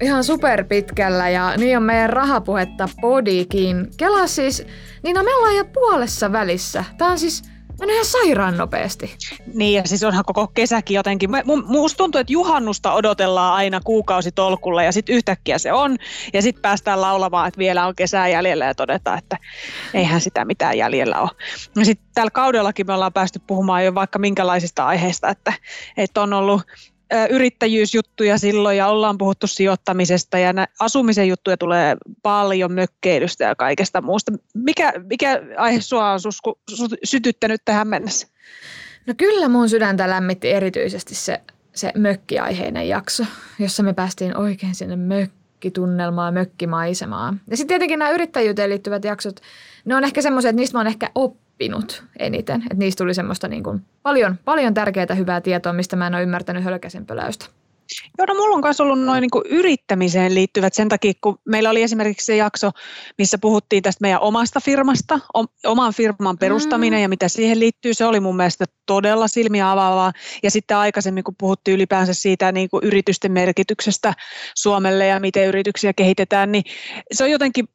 ihan super pitkällä ja niin on meidän rahapuhetta podikin. Kela siis, niin no me ollaan jo puolessa välissä. Tää on siis mennyt ihan sairaan nopeasti. Niin ja siis onhan koko kesäkin jotenkin. Musta tuntuu, että juhannusta odotellaan aina kuukausi tolkulla ja sitten yhtäkkiä se on. Ja sitten päästään laulamaan, että vielä on kesää jäljellä ja todetaan, että eihän sitä mitään jäljellä ole. Ja sitten tällä kaudellakin me ollaan päästy puhumaan jo vaikka minkälaisista aiheista, että, että on ollut yrittäjyysjuttuja silloin ja ollaan puhuttu sijoittamisesta ja asumisen juttuja tulee paljon mökkeilystä ja kaikesta muusta. Mikä, mikä aihe sua on susku, sytyttänyt tähän mennessä? No kyllä mun sydäntä lämmitti erityisesti se, se mökkiaiheinen jakso, jossa me päästiin oikein sinne mökkitunnelmaan, mökkimaisemaan. Ja sitten tietenkin nämä yrittäjyyteen liittyvät jaksot, ne on ehkä semmoisia, että niistä mä oon ehkä oppinut oppinut eniten. Että niistä tuli semmoista niin kuin paljon, paljon tärkeää hyvää tietoa, mistä mä en ole ymmärtänyt hölkäsen pöläystä. Joo, no mulla on myös ollut noin niin yrittämiseen liittyvät sen takia, kun meillä oli esimerkiksi se jakso, missä puhuttiin tästä meidän omasta firmasta, oman firman perustaminen mm. ja mitä siihen liittyy. Se oli mun mielestä todella silmiä avaavaa. Ja sitten aikaisemmin, kun puhuttiin ylipäänsä siitä niin kuin yritysten merkityksestä Suomelle ja miten yrityksiä kehitetään, niin se on jotenkin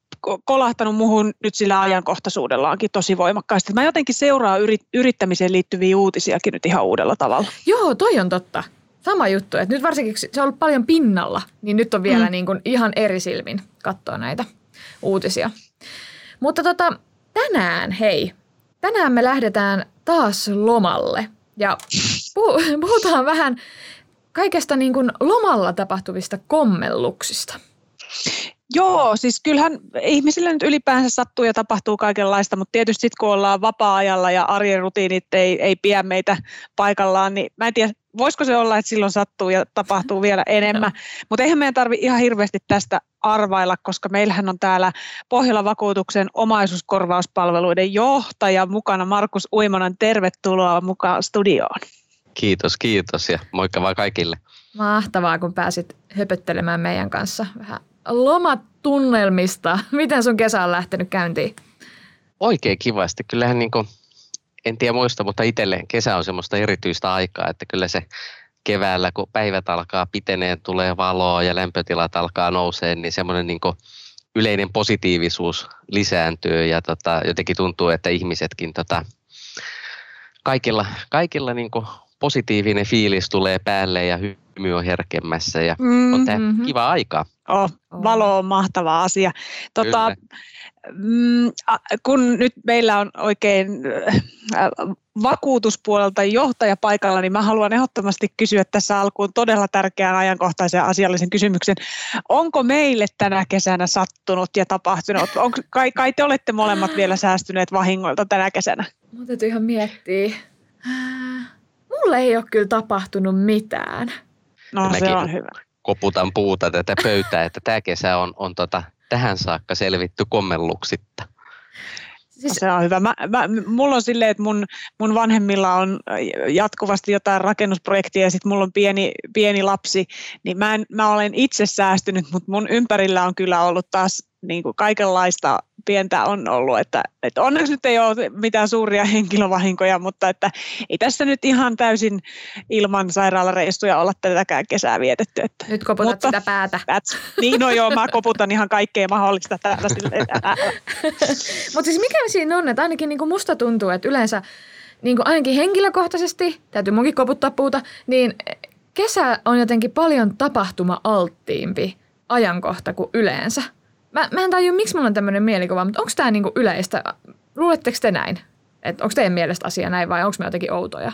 kolahtanut muuhun nyt sillä ajankohtaisuudellaankin tosi voimakkaasti. Mä jotenkin seuraan yrittämiseen liittyviä uutisiakin nyt ihan uudella tavalla. Joo, toi on totta. Sama juttu, että nyt varsinkin se on ollut paljon pinnalla, niin nyt on vielä mm. niin kuin ihan eri silmin katsoa näitä uutisia. Mutta tota, tänään, hei, tänään me lähdetään taas lomalle ja puhutaan vähän kaikesta niin kuin lomalla tapahtuvista kommelluksista. Joo, siis kyllähän ihmisille nyt ylipäänsä sattuu ja tapahtuu kaikenlaista, mutta tietysti sitten kun ollaan vapaa-ajalla ja arjen rutiinit ei, ei pidä meitä paikallaan, niin mä en tiedä, voisiko se olla, että silloin sattuu ja tapahtuu vielä enemmän. Mutta eihän meidän tarvitse ihan hirveästi tästä arvailla, koska meillähän on täällä Pohjola vakuutuksen omaisuuskorvauspalveluiden johtaja mukana Markus Uimonen. Tervetuloa mukaan studioon. Kiitos, kiitos ja moikka vaan kaikille. Mahtavaa, kun pääsit höpöttelemään meidän kanssa vähän lomatunnelmista. Miten sun kesä on lähtenyt käyntiin? Oikein kivasti. Kyllähän niin kuin, en tiedä muista, mutta itselleen kesä on semmoista erityistä aikaa, että kyllä se keväällä, kun päivät alkaa piteneen, tulee valoa ja lämpötilat alkaa nousee, niin semmoinen niin yleinen positiivisuus lisääntyy ja tota, jotenkin tuntuu, että ihmisetkin tota, kaikilla, kaikilla niin positiivinen fiilis tulee päälle ja hymy on herkemmässä ja mm-hmm. on tämä kiva aika. Oh, valo on mahtava asia. Tota, mm, kun nyt meillä on oikein äh, vakuutuspuolelta johtaja paikalla, niin mä haluan ehdottomasti kysyä tässä alkuun todella tärkeän ajankohtaisen asiallisen kysymyksen. Onko meille tänä kesänä sattunut ja tapahtunut? Onko, kai, kai te olette molemmat vielä säästyneet vahingoilta tänä kesänä? Mä täytyy ihan miettiä. Mulle ei ole kyllä tapahtunut mitään. No se on hyvä. Koputan puuta tätä pöytää, että tämä kesä on, on tota, tähän saakka selvitty kommelluksitta. Siis... Se on hyvä. Mä, mä, mulla on silleen, että mun, mun vanhemmilla on jatkuvasti jotain rakennusprojektia ja sitten mulla on pieni, pieni lapsi, niin mä, en, mä olen itse säästynyt, mutta mun ympärillä on kyllä ollut taas niin kuin kaikenlaista pientä on ollut, että, että onneksi nyt ei ole mitään suuria henkilövahinkoja, mutta että ei tässä nyt ihan täysin ilman sairaalareistuja olla tätäkään kesää vietetty. Että, nyt koputat mutta, sitä päätä. That's, niin no joo, mä koputan ihan kaikkea mahdollista täällä. mutta siis mikä siinä on, että ainakin niin kuin musta tuntuu, että yleensä niin kuin ainakin henkilökohtaisesti, täytyy munkin koputtaa puuta, niin kesä on jotenkin paljon tapahtuma-alttiimpi ajankohta kuin yleensä. Mä, mä en tajua, miksi mulla on tämmöinen mielikuva, mutta onko tämä niinku yleistä? Luuletteko te näin? Et onko teidän mielestä asia näin vai onko me jotenkin outoja?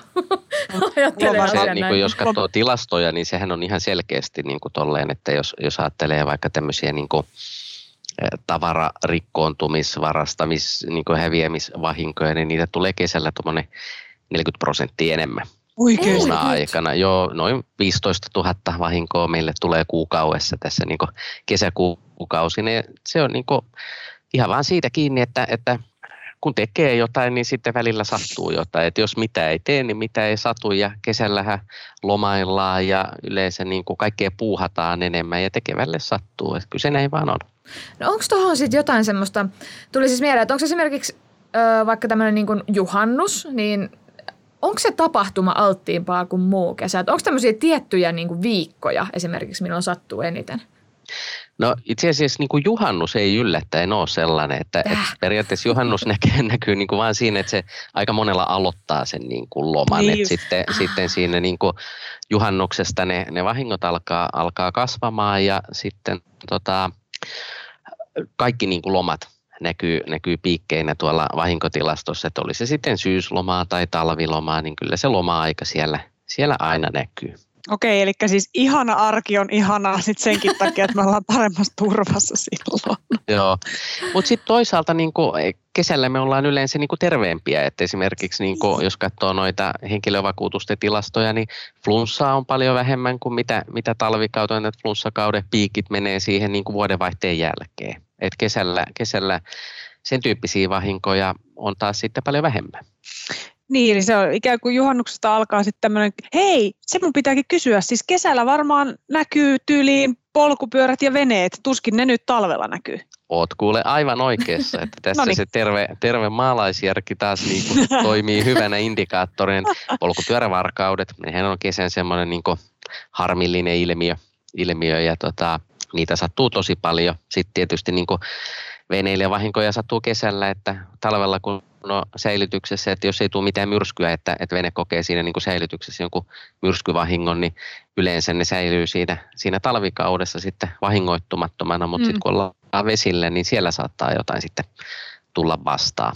se, niin kuin jos katsoo tilastoja, niin sehän on ihan selkeästi niin kuin tolleen, että jos, jos ajattelee vaikka tämmöisiä niin kuin, tavararikkoontumis, varastamis, niin kuin häviämisvahinkoja, niin niitä tulee kesällä tuommoinen 40 prosenttia enemmän. Oikein. aikana. Joo, noin 15 000 vahinkoa meille tulee kuukaudessa tässä niin kesäkuukausi. Se on niin kuin ihan vaan siitä kiinni, että, että kun tekee jotain, niin sitten välillä sattuu jotain. Et jos mitä ei tee, niin mitä ei satu ja kesällähän lomaillaan ja yleensä niin kuin kaikkea puuhataan enemmän ja tekevälle sattuu. Et kyllä se näin vaan on. No onko tuohon sitten jotain semmoista, tuli siis mieleen, että onko esimerkiksi ö, vaikka tämmöinen niin juhannus, niin onko se tapahtuma alttiimpaa kuin muu kesä? Onko tämmöisiä tiettyjä niin kuin viikkoja esimerkiksi, milloin sattuu eniten? No itse asiassa niin kuin juhannus ei yllättäen ole sellainen, että, että periaatteessa juhannus näkyy, näkyy niin kuin vaan siinä, että se aika monella aloittaa sen niin kuin loman. Niin että sitten, ah. sitten siinä niin kuin juhannuksesta ne, ne vahingot alkaa, alkaa kasvamaan ja sitten tota, kaikki niin kuin lomat näkyy, näkyy piikkeinä tuolla vahinkotilastossa, että oli se sitten syyslomaa tai talvilomaa, niin kyllä se loma-aika siellä, siellä aina näkyy. Okei, eli siis ihana arki on ihanaa sit senkin takia, että me ollaan paremmassa turvassa silloin. Joo, mutta sitten toisaalta niin kesällä me ollaan yleensä niin terveempiä, että esimerkiksi niin kuin, jos katsoo noita henkilövakuutusten tilastoja, niin flunssaa on paljon vähemmän kuin mitä, mitä talvikauden, että flunssakauden piikit menee siihen niin vuodenvaihteen jälkeen. Et kesällä, kesällä sen tyyppisiä vahinkoja on taas sitten paljon vähemmän. Niin, eli se on ikään kuin juhannuksesta alkaa sitten tämmöinen, hei, se mun pitääkin kysyä, siis kesällä varmaan näkyy tyyliin polkupyörät ja veneet, tuskin ne nyt talvella näkyy. Oot kuule aivan oikeassa, että tässä Noniin. se terve, terve maalaisjärki taas niin kuin toimii hyvänä indikaattorina. Polkupyörävarkaudet, nehän on kesän semmoinen niin harmillinen ilmiö, ilmiö ja tota, niitä sattuu tosi paljon. Sitten tietysti niin veneilijävahinkoja sattuu kesällä, että talvella kun no säilytyksessä, että jos ei tule mitään myrskyä, että, että vene kokee siinä niin kuin säilytyksessä jonkun myrskyvahingon, niin yleensä ne säilyy siinä, siinä talvikaudessa sitten vahingoittumattomana, mutta mm. sitten kun ollaan vesille, niin siellä saattaa jotain sitten tulla vastaan.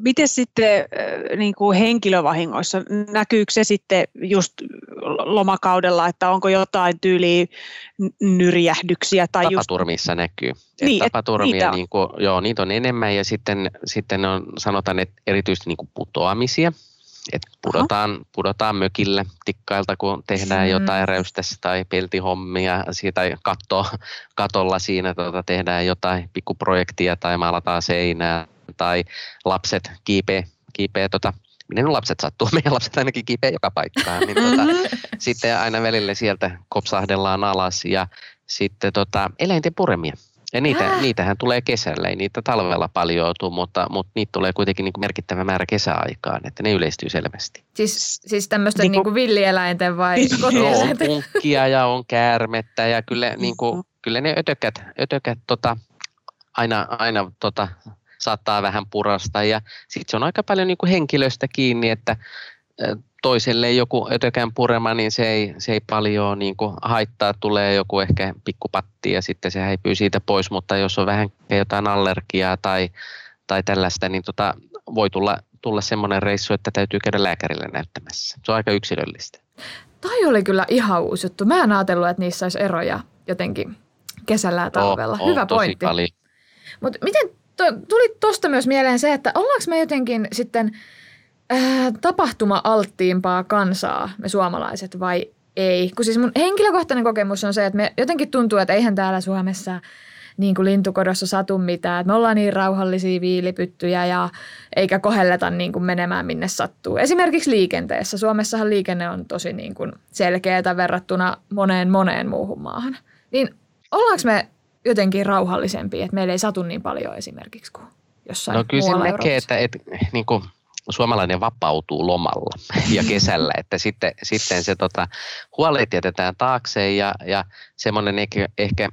Miten sitten äh, niin kuin henkilövahingoissa, näkyykö se sitten just lomakaudella, että onko jotain tyyliä nyrjähdyksiä? Tai Tapaturmissa just... näkyy. Niin, tapaturmia, niitä on. Niin kuin, joo, niitä on enemmän ja sitten, sitten on, sanotaan, että erityisesti niin kuin putoamisia. että pudotaan, pudotaan mökillä tikkailta, kun tehdään mm. jotain räystässä tai peltihommia, tai katto, katolla siinä tuota, tehdään jotain pikkuprojektia tai maalataan seinää tai lapset kiipee, kiipee tota, minne lapset sattuu, meidän lapset ainakin kiipee joka paikkaan, niin tota, sitten aina välillä sieltä kopsahdellaan alas ja sitten tota, eläinten puremia. Ja niitä, äh. niitähän tulee kesällä, ei niitä talvella paljon joutuu, mutta, mutta niitä tulee kuitenkin niin kuin merkittävä määrä kesäaikaan, että ne yleistyy selvästi. Siis, siis tämmöisten niin kuin, niin kuin villieläinten vai kotieläinten? On punkkia ja on käärmettä ja kyllä, niin kuin, kyllä ne ötökät, ötökät tota, aina, aina tota, saattaa vähän purasta ja sitten se on aika paljon niin kuin henkilöstä kiinni, että toiselle joku ötökän purema, niin se ei, se ei paljon niin kuin haittaa, tulee joku ehkä pikkupatti ja sitten se häipyy siitä pois, mutta jos on vähän jotain allergiaa tai, tai tällaista, niin tota, voi tulla, tulla semmoinen reissu, että täytyy käydä lääkärille näyttämässä. Se on aika yksilöllistä. Tai oli kyllä ihan uusi juttu. Mä en ajatellut, että niissä olisi eroja jotenkin kesällä ja talvella. Oh, Hyvä oh, pointti. Mutta miten to, tuli tuosta myös mieleen se, että ollaanko me jotenkin sitten äh, tapahtuma-alttiimpaa kansaa, me suomalaiset, vai ei? Kun siis mun henkilökohtainen kokemus on se, että me jotenkin tuntuu, että eihän täällä Suomessa niin kuin lintukodossa satu mitään. Että me ollaan niin rauhallisia viilipyttyjä ja eikä kohelleta niin kuin menemään minne sattuu. Esimerkiksi liikenteessä. Suomessahan liikenne on tosi niin kuin selkeää verrattuna moneen moneen muuhun maahan. Niin ollaanko me jotenkin rauhallisempi, että meillä ei satu niin paljon esimerkiksi kuin jossain No kyllä se näkee, että, että niin kuin suomalainen vapautuu lomalla ja kesällä, että sitten, sitten se tota, huolet jätetään taakse ja, ja semmoinen ehkä, ehkä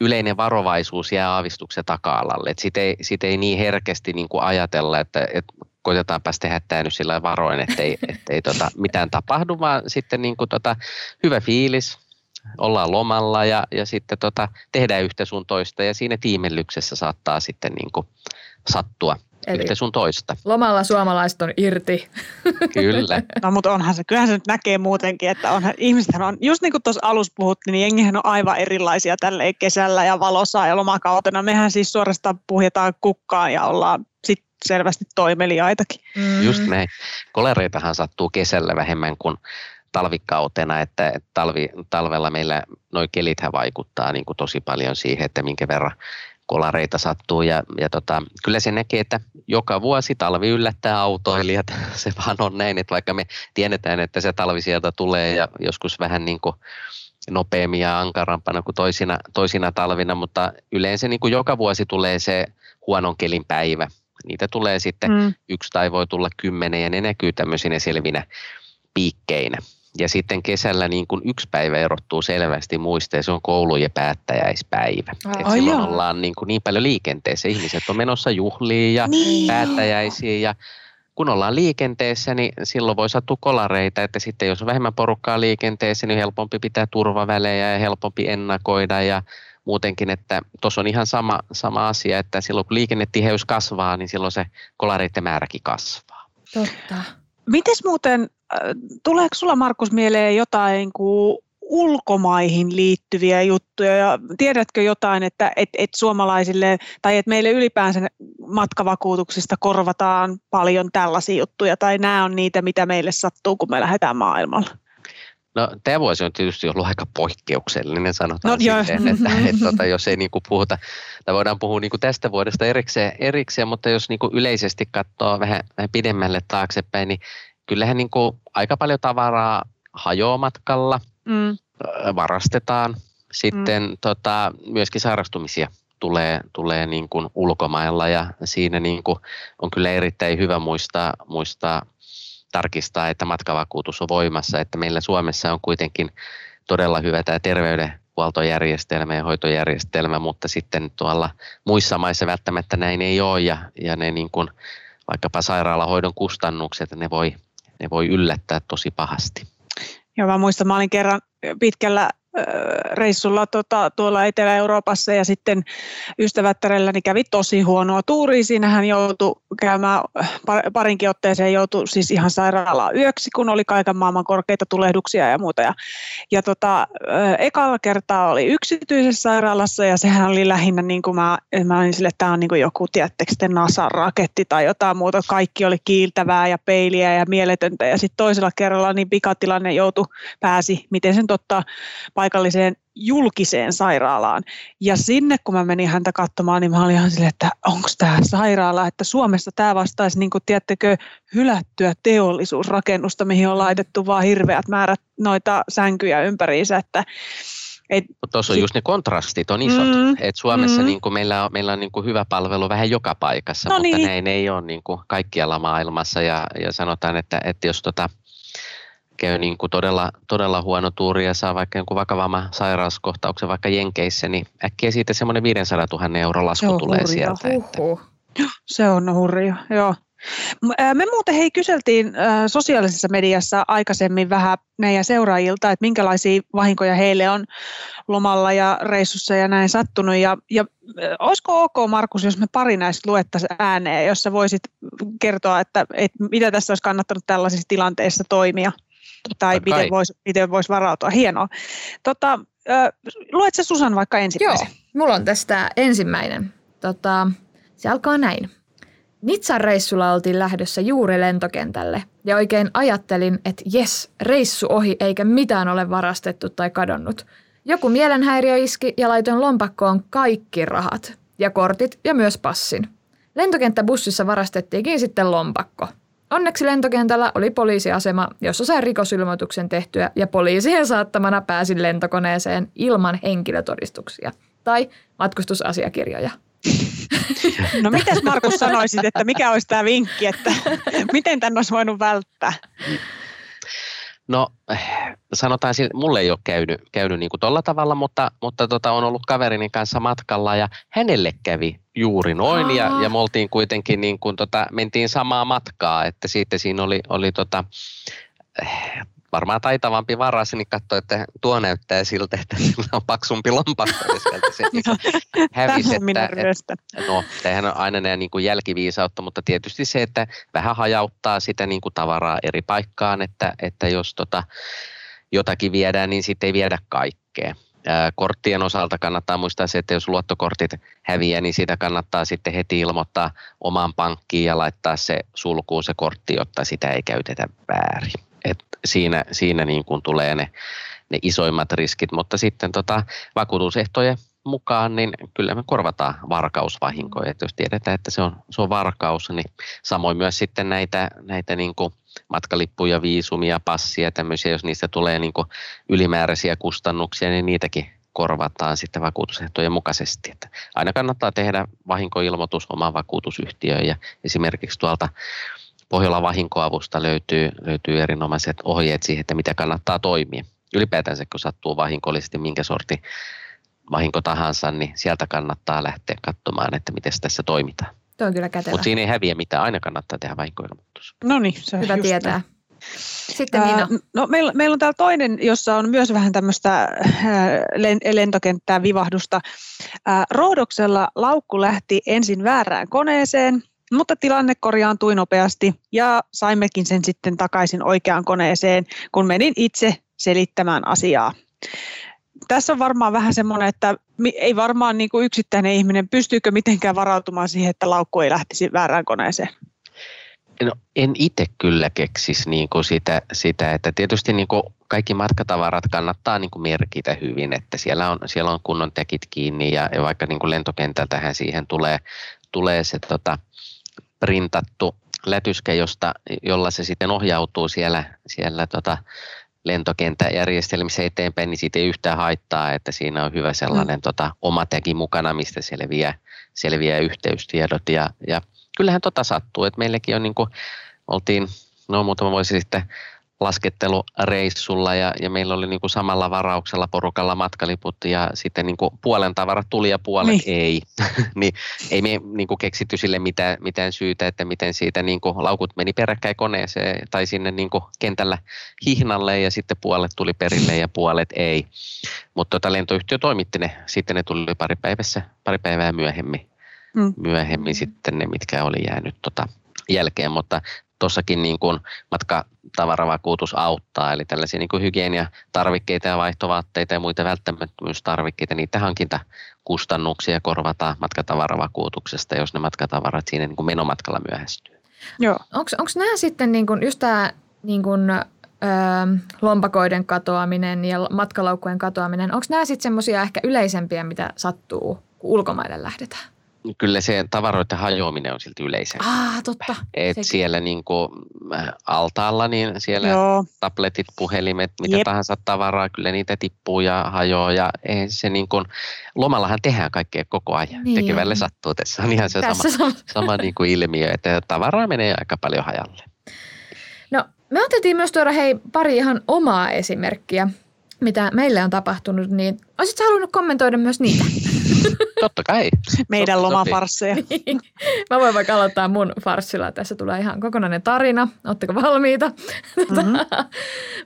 yleinen varovaisuus jää aavistuksen taka-alalle. Sitä ei, sit ei niin herkästi niin kuin ajatella, että, että koitetaanpas tehdä tämä nyt sillä varoin, ettei, ettei tota, mitään tapahdu, vaan sitten niin kuin tota, hyvä fiilis, ollaan lomalla ja, ja sitten tota, tehdään yhtä sun toista ja siinä tiimellyksessä saattaa sitten niin kuin sattua Eli yhtä sun toista. Lomalla suomalaiset on irti. Kyllä. No mutta onhan se, kyllähän se nyt näkee muutenkin, että onhan, ihmisethän on, just niin kuin tuossa alussa puhuttiin, niin jengihän on aivan erilaisia tälle kesällä ja valossa ja lomakautena. Mehän siis suorastaan puhjetaan kukkaan ja ollaan sit selvästi toimeliaitakin. Mm. Just näin. Kolereitahan sattuu kesällä vähemmän kuin talvikautena, että talvi, talvella meillä nuo kelithän vaikuttaa niin kuin tosi paljon siihen, että minkä verran kolareita sattuu ja, ja tota, kyllä se näkee, että joka vuosi talvi yllättää autoilijat. Se vaan on näin, että vaikka me tiedetään, että se talvi sieltä tulee ja joskus vähän niin kuin nopeammin ja ankarampana kuin toisina, toisina talvina, mutta yleensä niin kuin joka vuosi tulee se huonon kelin päivä. Niitä tulee sitten mm. yksi tai voi tulla kymmenen ja ne näkyy tämmöisinä selvinä piikkeinä. Ja sitten kesällä niin kuin yksi päivä erottuu selvästi muista ja se on koulujen päättäjäispäivä. Et silloin joo. ollaan niin, kuin niin paljon liikenteessä. Ihmiset on menossa juhliin ja niin päättäjäisiin ja kun ollaan liikenteessä, niin silloin voi sattua kolareita, että sitten jos on vähemmän porukkaa liikenteessä, niin helpompi pitää turvavälejä ja helpompi ennakoida ja muutenkin, että tuossa on ihan sama, sama asia, että silloin kun liikennetiheys kasvaa, niin silloin se kolareiden määräkin kasvaa. Totta. Mites muuten, tuleeko sulla Markus mieleen jotain kuin ulkomaihin liittyviä juttuja? Ja tiedätkö jotain, että et, et suomalaisille tai että meille ylipäänsä matkavakuutuksista korvataan paljon tällaisia juttuja? Tai nämä on niitä, mitä meille sattuu, kun me lähdetään maailmalla? No tämä vuosi on tietysti ollut aika poikkeuksellinen, sanotaan no, sitten, että, että, että tota, jos ei niinku puhuta, tai voidaan puhua niinku tästä vuodesta erikseen, erikseen mutta jos niinku yleisesti katsoo vähän, vähän pidemmälle taaksepäin, niin kyllähän niinku aika paljon tavaraa hajoaa matkalla, mm. varastetaan, sitten mm. tota, myöskin sairastumisia tulee, tulee niin kuin ulkomailla ja siinä niin kuin on kyllä erittäin hyvä muistaa, muistaa tarkistaa, että matkavakuutus on voimassa, että meillä Suomessa on kuitenkin todella hyvä tämä terveydenhuoltojärjestelmä ja hoitojärjestelmä, mutta sitten tuolla muissa maissa välttämättä näin ei ole ja, ja ne niin kuin, vaikkapa sairaalahoidon kustannukset, ne voi, ne voi yllättää tosi pahasti. Joo, mä muistan, mä olin kerran pitkällä reissulla tota, tuolla Etelä-Euroopassa ja sitten ystävättärelläni kävi tosi huonoa tuuria. Siinä hän joutui käymään parinkin otteeseen, joutui siis ihan sairaalaan yöksi, kun oli kaiken maailman korkeita tulehduksia ja muuta. Ja, ja tota, ekalla kertaa oli yksityisessä sairaalassa ja sehän oli lähinnä niin kuin mä, mä olin sille, että tämä on niin kuin joku, tiedättekö NASA-raketti tai jotain muuta. Kaikki oli kiiltävää ja peiliä ja mieletöntä ja sitten toisella kerralla niin pikatilanne joutui, pääsi, miten sen totta, paikalliseen julkiseen sairaalaan. Ja sinne, kun mä menin häntä katsomaan, niin mä olin ihan silleen, että onko tämä sairaala, että Suomessa tämä vastaisi, niin kuin, tiedättekö, hylättyä teollisuusrakennusta, mihin on laitettu vaan hirveät määrät noita sänkyjä ympäriinsä, että Tuossa on just ne kontrastit on isot. Mm, Et Suomessa mm. niin kuin meillä on, meillä on niin kuin hyvä palvelu vähän joka paikassa, no mutta niin. näin ei ole niin kuin kaikkialla maailmassa. Ja, ja sanotaan, että, että jos tota, käy niin kuin todella, todella huono tuuri ja saa vaikka jonkun vakavamman sairauskohtauksen vaikka Jenkeissä, niin äkkiä siitä semmoinen 500 000 euro lasku tulee hurja. sieltä. Että. Se on hurja, joo. Me muuten hei kyseltiin sosiaalisessa mediassa aikaisemmin vähän meidän seuraajilta, että minkälaisia vahinkoja heille on lomalla ja reissussa ja näin sattunut. Ja, ja olisiko ok Markus, jos me pari näistä luettaisiin ääneen, jossa voisit kertoa, että, että mitä tässä olisi kannattanut tällaisissa tilanteissa toimia? Tai miten voisi miten vois varautua. Hienoa. Tota, luet se Susan vaikka ensimmäisen? Joo, mulla on tästä ensimmäinen. Tota, se alkaa näin. Nitsan reissulla oltiin lähdössä juuri lentokentälle ja oikein ajattelin, että jes, reissu ohi eikä mitään ole varastettu tai kadonnut. Joku mielenhäiriö iski ja laitoin lompakkoon kaikki rahat ja kortit ja myös passin. Lentokenttäbussissa varastettiinkin sitten lompakko. Onneksi lentokentällä oli poliisiasema, jossa sai rikosilmoituksen tehtyä ja poliisien saattamana pääsin lentokoneeseen ilman henkilötodistuksia tai matkustusasiakirjoja. No mitäs Markus sanoisit, että mikä olisi tämä vinkki, että miten tämän olisi voinut välttää? No sanotaan, että mulle ei ole käynyt, käynyt niin tuolla tavalla, mutta, mutta tota, on ollut kaverini kanssa matkalla ja hänelle kävi juuri noin ja, ja me oltiin kuitenkin niin kuin, tota, mentiin samaa matkaa, että siitä siinä oli, oli tota, varmaan taitavampi varas, niin katsoi, että tuo näyttää siltä, että sillä on paksumpi lompakko. Ja sieltä se niin hävisi, että, että, no, tämähän on aina nämä niin kuin jälkiviisautta, mutta tietysti se, että vähän hajauttaa sitä niin kuin tavaraa eri paikkaan, että, että jos tota, jotakin viedään, niin sitten ei viedä kaikkea. Korttien osalta kannattaa muistaa se, että jos luottokortit häviää, niin siitä kannattaa sitten heti ilmoittaa omaan pankkiin ja laittaa se sulkuun se kortti, jotta sitä ei käytetä väärin. Et siinä siinä niin kuin tulee ne, ne isoimmat riskit, mutta sitten tota, vakuutusehtoja mukaan, niin kyllä me korvataan varkausvahinkoja. Että jos tiedetään, että se on, se on varkaus, niin samoin myös sitten näitä, näitä niin kuin matkalippuja, viisumia, passia, tämmöisiä, jos niistä tulee niin kuin ylimääräisiä kustannuksia, niin niitäkin korvataan sitten vakuutusehtojen mukaisesti. Että aina kannattaa tehdä vahinkoilmoitus omaan vakuutusyhtiöön ja esimerkiksi tuolta Pohjolan vahinkoavusta löytyy, löytyy erinomaiset ohjeet siihen, että mitä kannattaa toimia. Ylipäätänsä kun sattuu vahinkollisesti minkä sorti vahinko tahansa, niin sieltä kannattaa lähteä katsomaan, että miten tässä toimitaan. Tuo on kyllä kätevä. Mutta siinä ei häviä mitään, aina kannattaa tehdä vahinkoilmoitus. No niin, se Hyvä tietää. näin. Sitten Nino. Ää, no, meillä, meillä on täällä toinen, jossa on myös vähän tämmöistä ää, len- lentokenttää vivahdusta. Roodoksella laukku lähti ensin väärään koneeseen, mutta tilanne korjaantui nopeasti ja saimmekin sen sitten takaisin oikeaan koneeseen, kun menin itse selittämään asiaa. Tässä on varmaan vähän semmoinen, että ei varmaan niin kuin yksittäinen ihminen pystyykö mitenkään varautumaan siihen, että laukku ei lähtisi väärään koneeseen. No, en itse kyllä keksisi niin kuin sitä, sitä, että tietysti niin kuin kaikki matkatavarat kannattaa niin kuin merkitä hyvin, että siellä on, siellä on kunnon tekit kiinni ja, ja vaikka niin kuin lentokentältähän siihen tulee, tulee se tota, printattu lätyskä, josta, jolla se sitten ohjautuu siellä, siellä tota, lentokenttäjärjestelmissä eteenpäin, niin siitä ei yhtään haittaa, että siinä on hyvä sellainen mm. tota, oma tagi mukana, mistä selviää, selviää yhteystiedot. Ja, ja kyllähän tota sattuu, että meilläkin on niin kuin, oltiin no muutama vuosi sitten laskettelureissulla ja, ja meillä oli niin kuin samalla varauksella porukalla matkaliput ja sitten niin kuin puolen tavarat tuli ja puolet Niin. ei. niin ei me niin kuin keksitty sille mitään, mitään syytä, että miten siitä niin kuin laukut meni peräkkäin koneeseen tai sinne niin kuin kentällä hihnalle ja sitten puolet tuli perille ja puolet ei. Mutta tota, lentoyhtiö toimitti ne, sitten ne tuli pari, päivässä, pari päivää myöhemmin, Mm. myöhemmin sitten ne, mitkä oli jäänyt tota jälkeen, mutta tuossakin niin kuin matkatavaravakuutus auttaa, eli tällaisia niin kuin hygieniatarvikkeita ja vaihtovaatteita ja muita välttämättömyystarvikkeita, niitä hankintakustannuksia korvataan matkatavaravakuutuksesta, jos ne matkatavarat siinä niin kuin menomatkalla myöhästyy. Joo. Onko nämä sitten niin kun, just tämä niin kun, ö, lompakoiden katoaminen ja matkalaukkujen katoaminen, onko nämä sitten semmoisia ehkä yleisempiä, mitä sattuu, kun ulkomaille lähdetään? Kyllä se tavaroiden hajoaminen on silti yleisempää. Ah, totta. Et sekin. siellä niin kuin altaalla, niin siellä Joo. tabletit, puhelimet, mitä Jep. tahansa tavaraa, kyllä niitä tippuu ja hajoaa. Ja ei se niin kuin, lomallahan tehdään kaikkea koko ajan. Niin Tekevälle sattuu. Tässä on ihan se sama, Tässä sama. sama niin kuin ilmiö, että tavaraa menee aika paljon hajalle. No, me ajateltiin myös tuoda hei pari ihan omaa esimerkkiä, mitä meille on tapahtunut, niin olisitko halunnut kommentoida myös niitä? Totta kai. Meidän lomafarsseja. Mä voin vaikka aloittaa mun farssilla. Tässä tulee ihan kokonainen tarina. Oletteko valmiita? Mhm.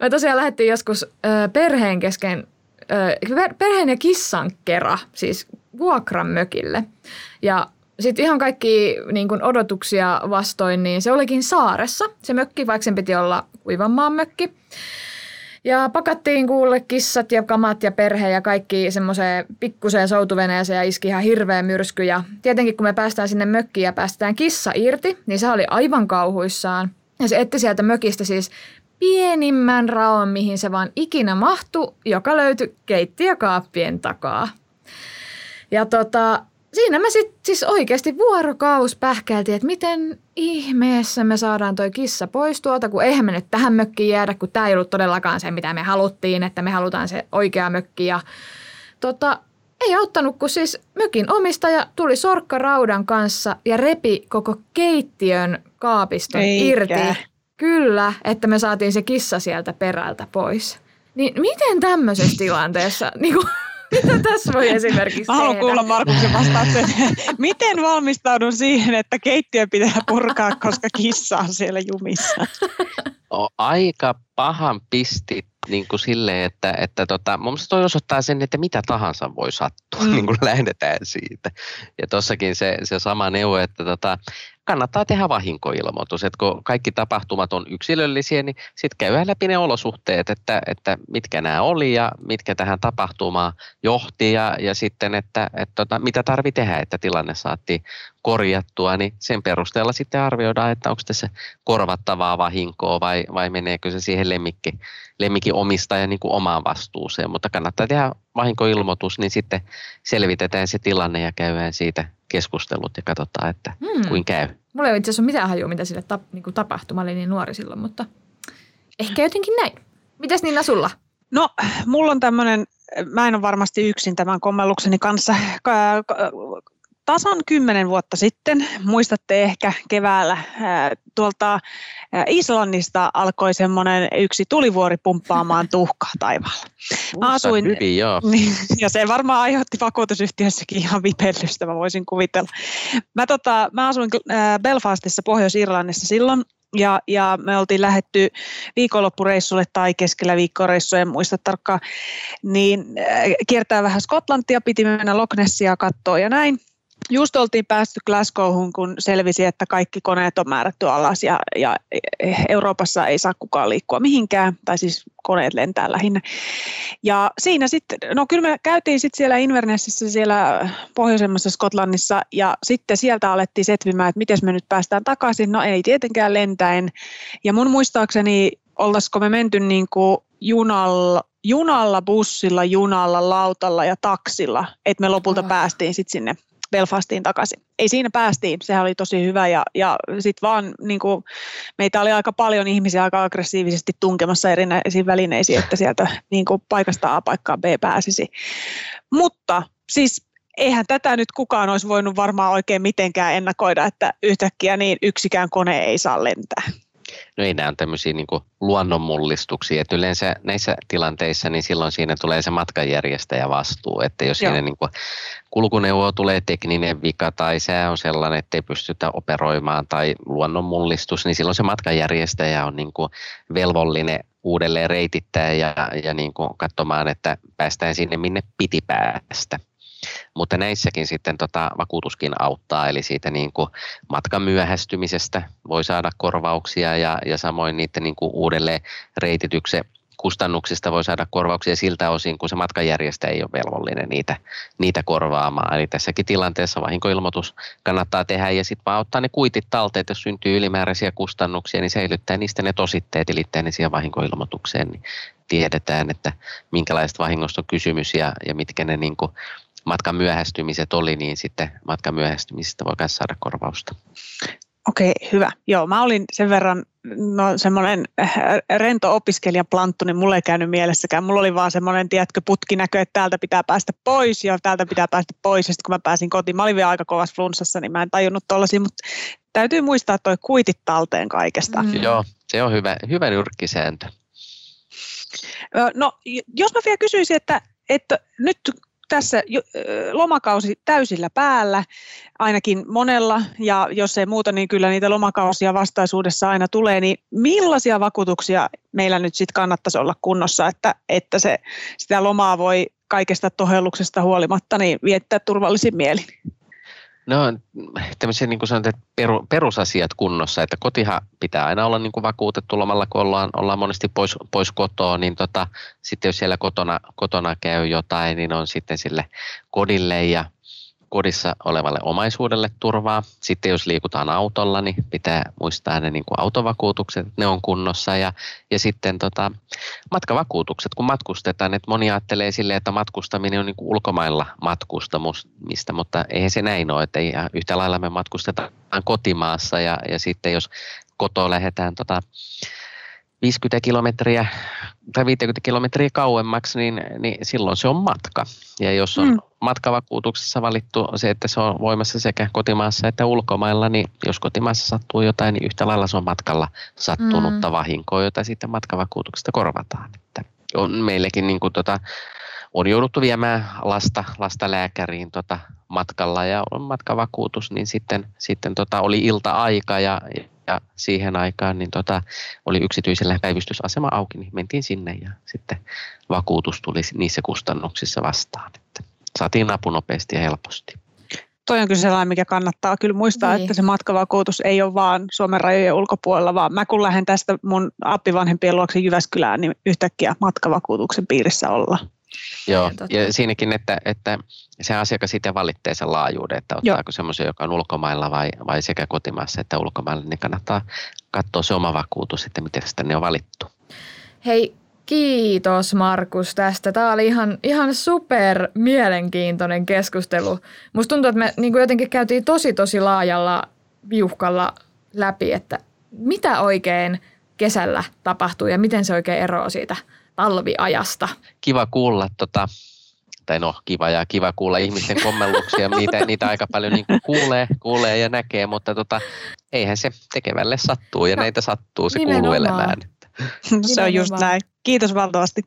Me tosiaan lähdettiin joskus perheen kesken, perheen ja kissan kera, siis vuokran mökille. Ja sitten ihan kaikki niin kun odotuksia vastoin, niin se olikin saaressa se mökki, vaikka sen piti olla Kuivanmaan mökki. Ja pakattiin kuulle kissat ja kamat ja perhe ja kaikki semmoiseen pikkuseen soutuveneeseen ja iski ihan hirveä myrsky. Ja tietenkin kun me päästään sinne mökkiin ja päästetään kissa irti, niin se oli aivan kauhuissaan. Ja se etti sieltä mökistä siis pienimmän raon, mihin se vaan ikinä mahtui, joka löytyi keittiökaappien takaa. Ja tota, siinä me sitten siis oikeasti vuorokaus pähkältiin, että miten ihmeessä me saadaan toi kissa pois tuolta, kun eihän me nyt tähän mökkiin jäädä, kun tämä ei ollut todellakaan se, mitä me haluttiin, että me halutaan se oikea mökki. Ja tota, ei auttanut, kun siis mökin omistaja tuli sorkkaraudan kanssa ja repi koko keittiön kaapiston Eikä. irti. Kyllä, että me saatiin se kissa sieltä perältä pois. Niin miten tämmöisessä tilanteessa, niin kuin, mitä tässä voi esimerkiksi Mä haluan tehdä? kuulla Markuksen vastauksen. Miten valmistaudun siihen, että keittiö pitää purkaa, koska kissa on siellä jumissa? O, aika pahan pistit niin kuin silleen, että, että tota, mun mielestä toi osoittaa sen, että mitä tahansa voi sattua, mm. niin kuin lähdetään siitä. Ja tossakin se, se sama neuvo, että tota, kannattaa tehdä vahinkoilmoitus. Että kun kaikki tapahtumat on yksilöllisiä, niin sitten käydään läpi ne olosuhteet, että, että mitkä nämä oli ja mitkä tähän tapahtumaan johti ja, ja sitten, että, että tota, mitä tarvii tehdä, että tilanne saatiin korjattua, niin sen perusteella sitten arvioidaan, että onko tässä korvattavaa vahinkoa vai, vai meneekö se siihen lemmikki, lemmikin omistajan niin kuin omaan vastuuseen. Mutta kannattaa tehdä vahinkoilmoitus, niin sitten selvitetään se tilanne ja käydään siitä keskustelut ja katsotaan, että hmm. kuin käy. Mulla ei itse asiassa mitään hajua, mitä sille tap, niin kuin tapahtui. Mä olin niin nuori silloin, mutta ehkä jotenkin näin. Mitäs Niina sulla? No, mulla on tämmöinen, mä en ole varmasti yksin tämän kommellukseni kanssa tasan kymmenen vuotta sitten, muistatte ehkä keväällä, tuolta Islannista alkoi semmoinen yksi tulivuori pumppaamaan tuhkaa taivaalla. Mä asuin, hyvin, joo. Niin, ja se varmaan aiheutti vakuutusyhtiössäkin ihan vipellystä, mä voisin kuvitella. Mä, tota, mä asuin Belfastissa Pohjois-Irlannissa silloin, ja, ja me oltiin lähetty viikonloppureissulle tai keskellä viikkoreissuja, en muista tarkkaan, niin kiertää vähän Skotlantia, piti mennä Loch Nessia katsoa ja näin. Just oltiin päästy Glasgowhun, kun selvisi, että kaikki koneet on määrätty alas ja, ja Euroopassa ei saa kukaan liikkua mihinkään, tai siis koneet lentää lähinnä. Ja siinä sitten, no kyllä me käytiin sitten siellä Invernessissä siellä pohjoisemmassa Skotlannissa ja sitten sieltä alettiin setvimään, että miten me nyt päästään takaisin. No ei tietenkään lentäen. Ja mun muistaakseni oltaisiko me menty niin kuin junalla, junalla, bussilla, junalla, lautalla ja taksilla, että me lopulta oh. päästiin sitten sinne Belfastiin takaisin. Ei siinä päästiin, sehän oli tosi hyvä ja, ja sitten vaan niin kuin, meitä oli aika paljon ihmisiä aika aggressiivisesti tunkemassa erinäisiin välineisiin, että sieltä niin kuin, paikasta A paikkaan B pääsisi. Mutta siis eihän tätä nyt kukaan olisi voinut varmaan oikein mitenkään ennakoida, että yhtäkkiä niin yksikään kone ei saa lentää. No ei nämä on tämmöisiä niin luonnonmullistuksia, että yleensä näissä tilanteissa niin silloin siinä tulee se matkanjärjestäjä vastuu, että jos Joo. siinä niin kuin kulkuneuvo tulee tekninen vika tai sää on sellainen, että ei pystytä operoimaan tai luonnonmullistus, niin silloin se matkanjärjestäjä on niin kuin velvollinen uudelleen reitittää ja, ja niin kuin katsomaan, että päästään sinne, minne piti päästä. Mutta näissäkin sitten tota, vakuutuskin auttaa, eli siitä niin kuin matkan myöhästymisestä voi saada korvauksia ja, ja samoin niiden niin kuin uudelleen reitityksen kustannuksista voi saada korvauksia siltä osin, kun se matkanjärjestäjä ei ole velvollinen niitä, niitä korvaamaan. Eli tässäkin tilanteessa vahinkoilmoitus kannattaa tehdä ja sitten vaan ottaa ne kuitit talteen, jos syntyy ylimääräisiä kustannuksia, niin säilyttää niistä ne tositteet, eli ne siihen vahinkoilmoitukseen, niin tiedetään, että minkälaista vahingosta on kysymys ja, ja mitkä ne niin kuin matkan myöhästymiset oli, niin sitten matkan myöhästymisestä voi myös saada korvausta. Okei, hyvä. Joo, mä olin sen verran no, semmoinen äh, rento opiskelija planttu, niin mulle ei käynyt mielessäkään. Mulla oli vaan semmoinen, tiedätkö, putkinäkö, että täältä pitää päästä pois ja täältä pitää päästä pois. Ja sitten kun mä pääsin kotiin, mä olin vielä aika kovassa flunssassa, niin mä en tajunnut tollaisia, mutta täytyy muistaa, että toi kuitit talteen kaikesta. Mm. Joo, se on hyvä, hyvä nyrkkisääntö. No, jos mä vielä kysyisin, että, että nyt tässä lomakausi täysillä päällä, ainakin monella, ja jos ei muuta, niin kyllä niitä lomakausia vastaisuudessa aina tulee, niin millaisia vakuutuksia meillä nyt sitten kannattaisi olla kunnossa, että, että se, sitä lomaa voi kaikesta tohelluksesta huolimatta niin viettää turvallisin mielin? No tämmöisiä niin kuin sanotaan, peru, perusasiat kunnossa, että kotihan pitää aina olla niin kuin vakuutettu lomalla, kun ollaan, ollaan monesti pois, pois kotoa, niin tota, sitten jos siellä kotona, kotona käy jotain, niin on sitten sille kodille ja kodissa olevalle omaisuudelle turvaa. Sitten jos liikutaan autolla, niin pitää muistaa ne niin kuin autovakuutukset, ne on kunnossa. Ja, ja sitten tota, matkavakuutukset, kun matkustetaan. Että moni ajattelee silleen, että matkustaminen on niin kuin ulkomailla matkustamista, mutta eihän se näin ole. Että yhtä lailla me matkustetaan kotimaassa ja, ja sitten jos kotoa lähdetään tota, 50 kilometriä tai 50 kilometriä kauemmaksi, niin, niin silloin se on matka. Ja jos on mm. matkavakuutuksessa valittu se, että se on voimassa sekä kotimaassa että ulkomailla, niin jos kotimaassa sattuu jotain, niin yhtä lailla se on matkalla sattunutta mm. vahinkoa, jota sitten matkavakuutuksesta korvataan. Että on meillekin niin kuin tota, on jouduttu viemään lasta, lasta lääkäriin tota matkalla ja on matkavakuutus, niin sitten, sitten tota oli ilta-aika ja, ja siihen aikaan niin tota, oli yksityisellä päivystysasema auki, niin mentiin sinne ja sitten vakuutus tuli niissä kustannuksissa vastaan. Että saatiin apu nopeasti ja helposti. toi on kyllä sellainen, mikä kannattaa kyllä muistaa, Niin. että se matkavakuutus ei ole vaan Suomen rajojen ulkopuolella, vaan mä kun lähden tästä mun appivanhempien luokse Jyväskylään, niin yhtäkkiä matkavakuutuksen piirissä ollaan. Joo, Totta. ja siinäkin, että, että se asiakas itse valitsee sen laajuuden, että ottaako semmoisen, joka on ulkomailla vai, vai sekä kotimaassa että ulkomailla, niin kannattaa katsoa se oma vakuutus, että miten sitä ne on valittu. Hei, kiitos Markus tästä. Tämä oli ihan, ihan super mielenkiintoinen keskustelu. Musta tuntuu, että me niin kuin jotenkin käytiin tosi tosi laajalla viuhkalla läpi, että mitä oikein kesällä tapahtuu ja miten se oikein eroaa siitä talviajasta. Kiva kuulla, tota, tai no kiva ja kiva kuulla ihmisten kommelluksia, niitä, niitä aika paljon niin kuulee, kuulee ja näkee, mutta tota, eihän se tekevälle sattuu ja No, näitä sattuu, se nimenomaan. kuuluu elämään. Se on just näin. Kiitos valtavasti.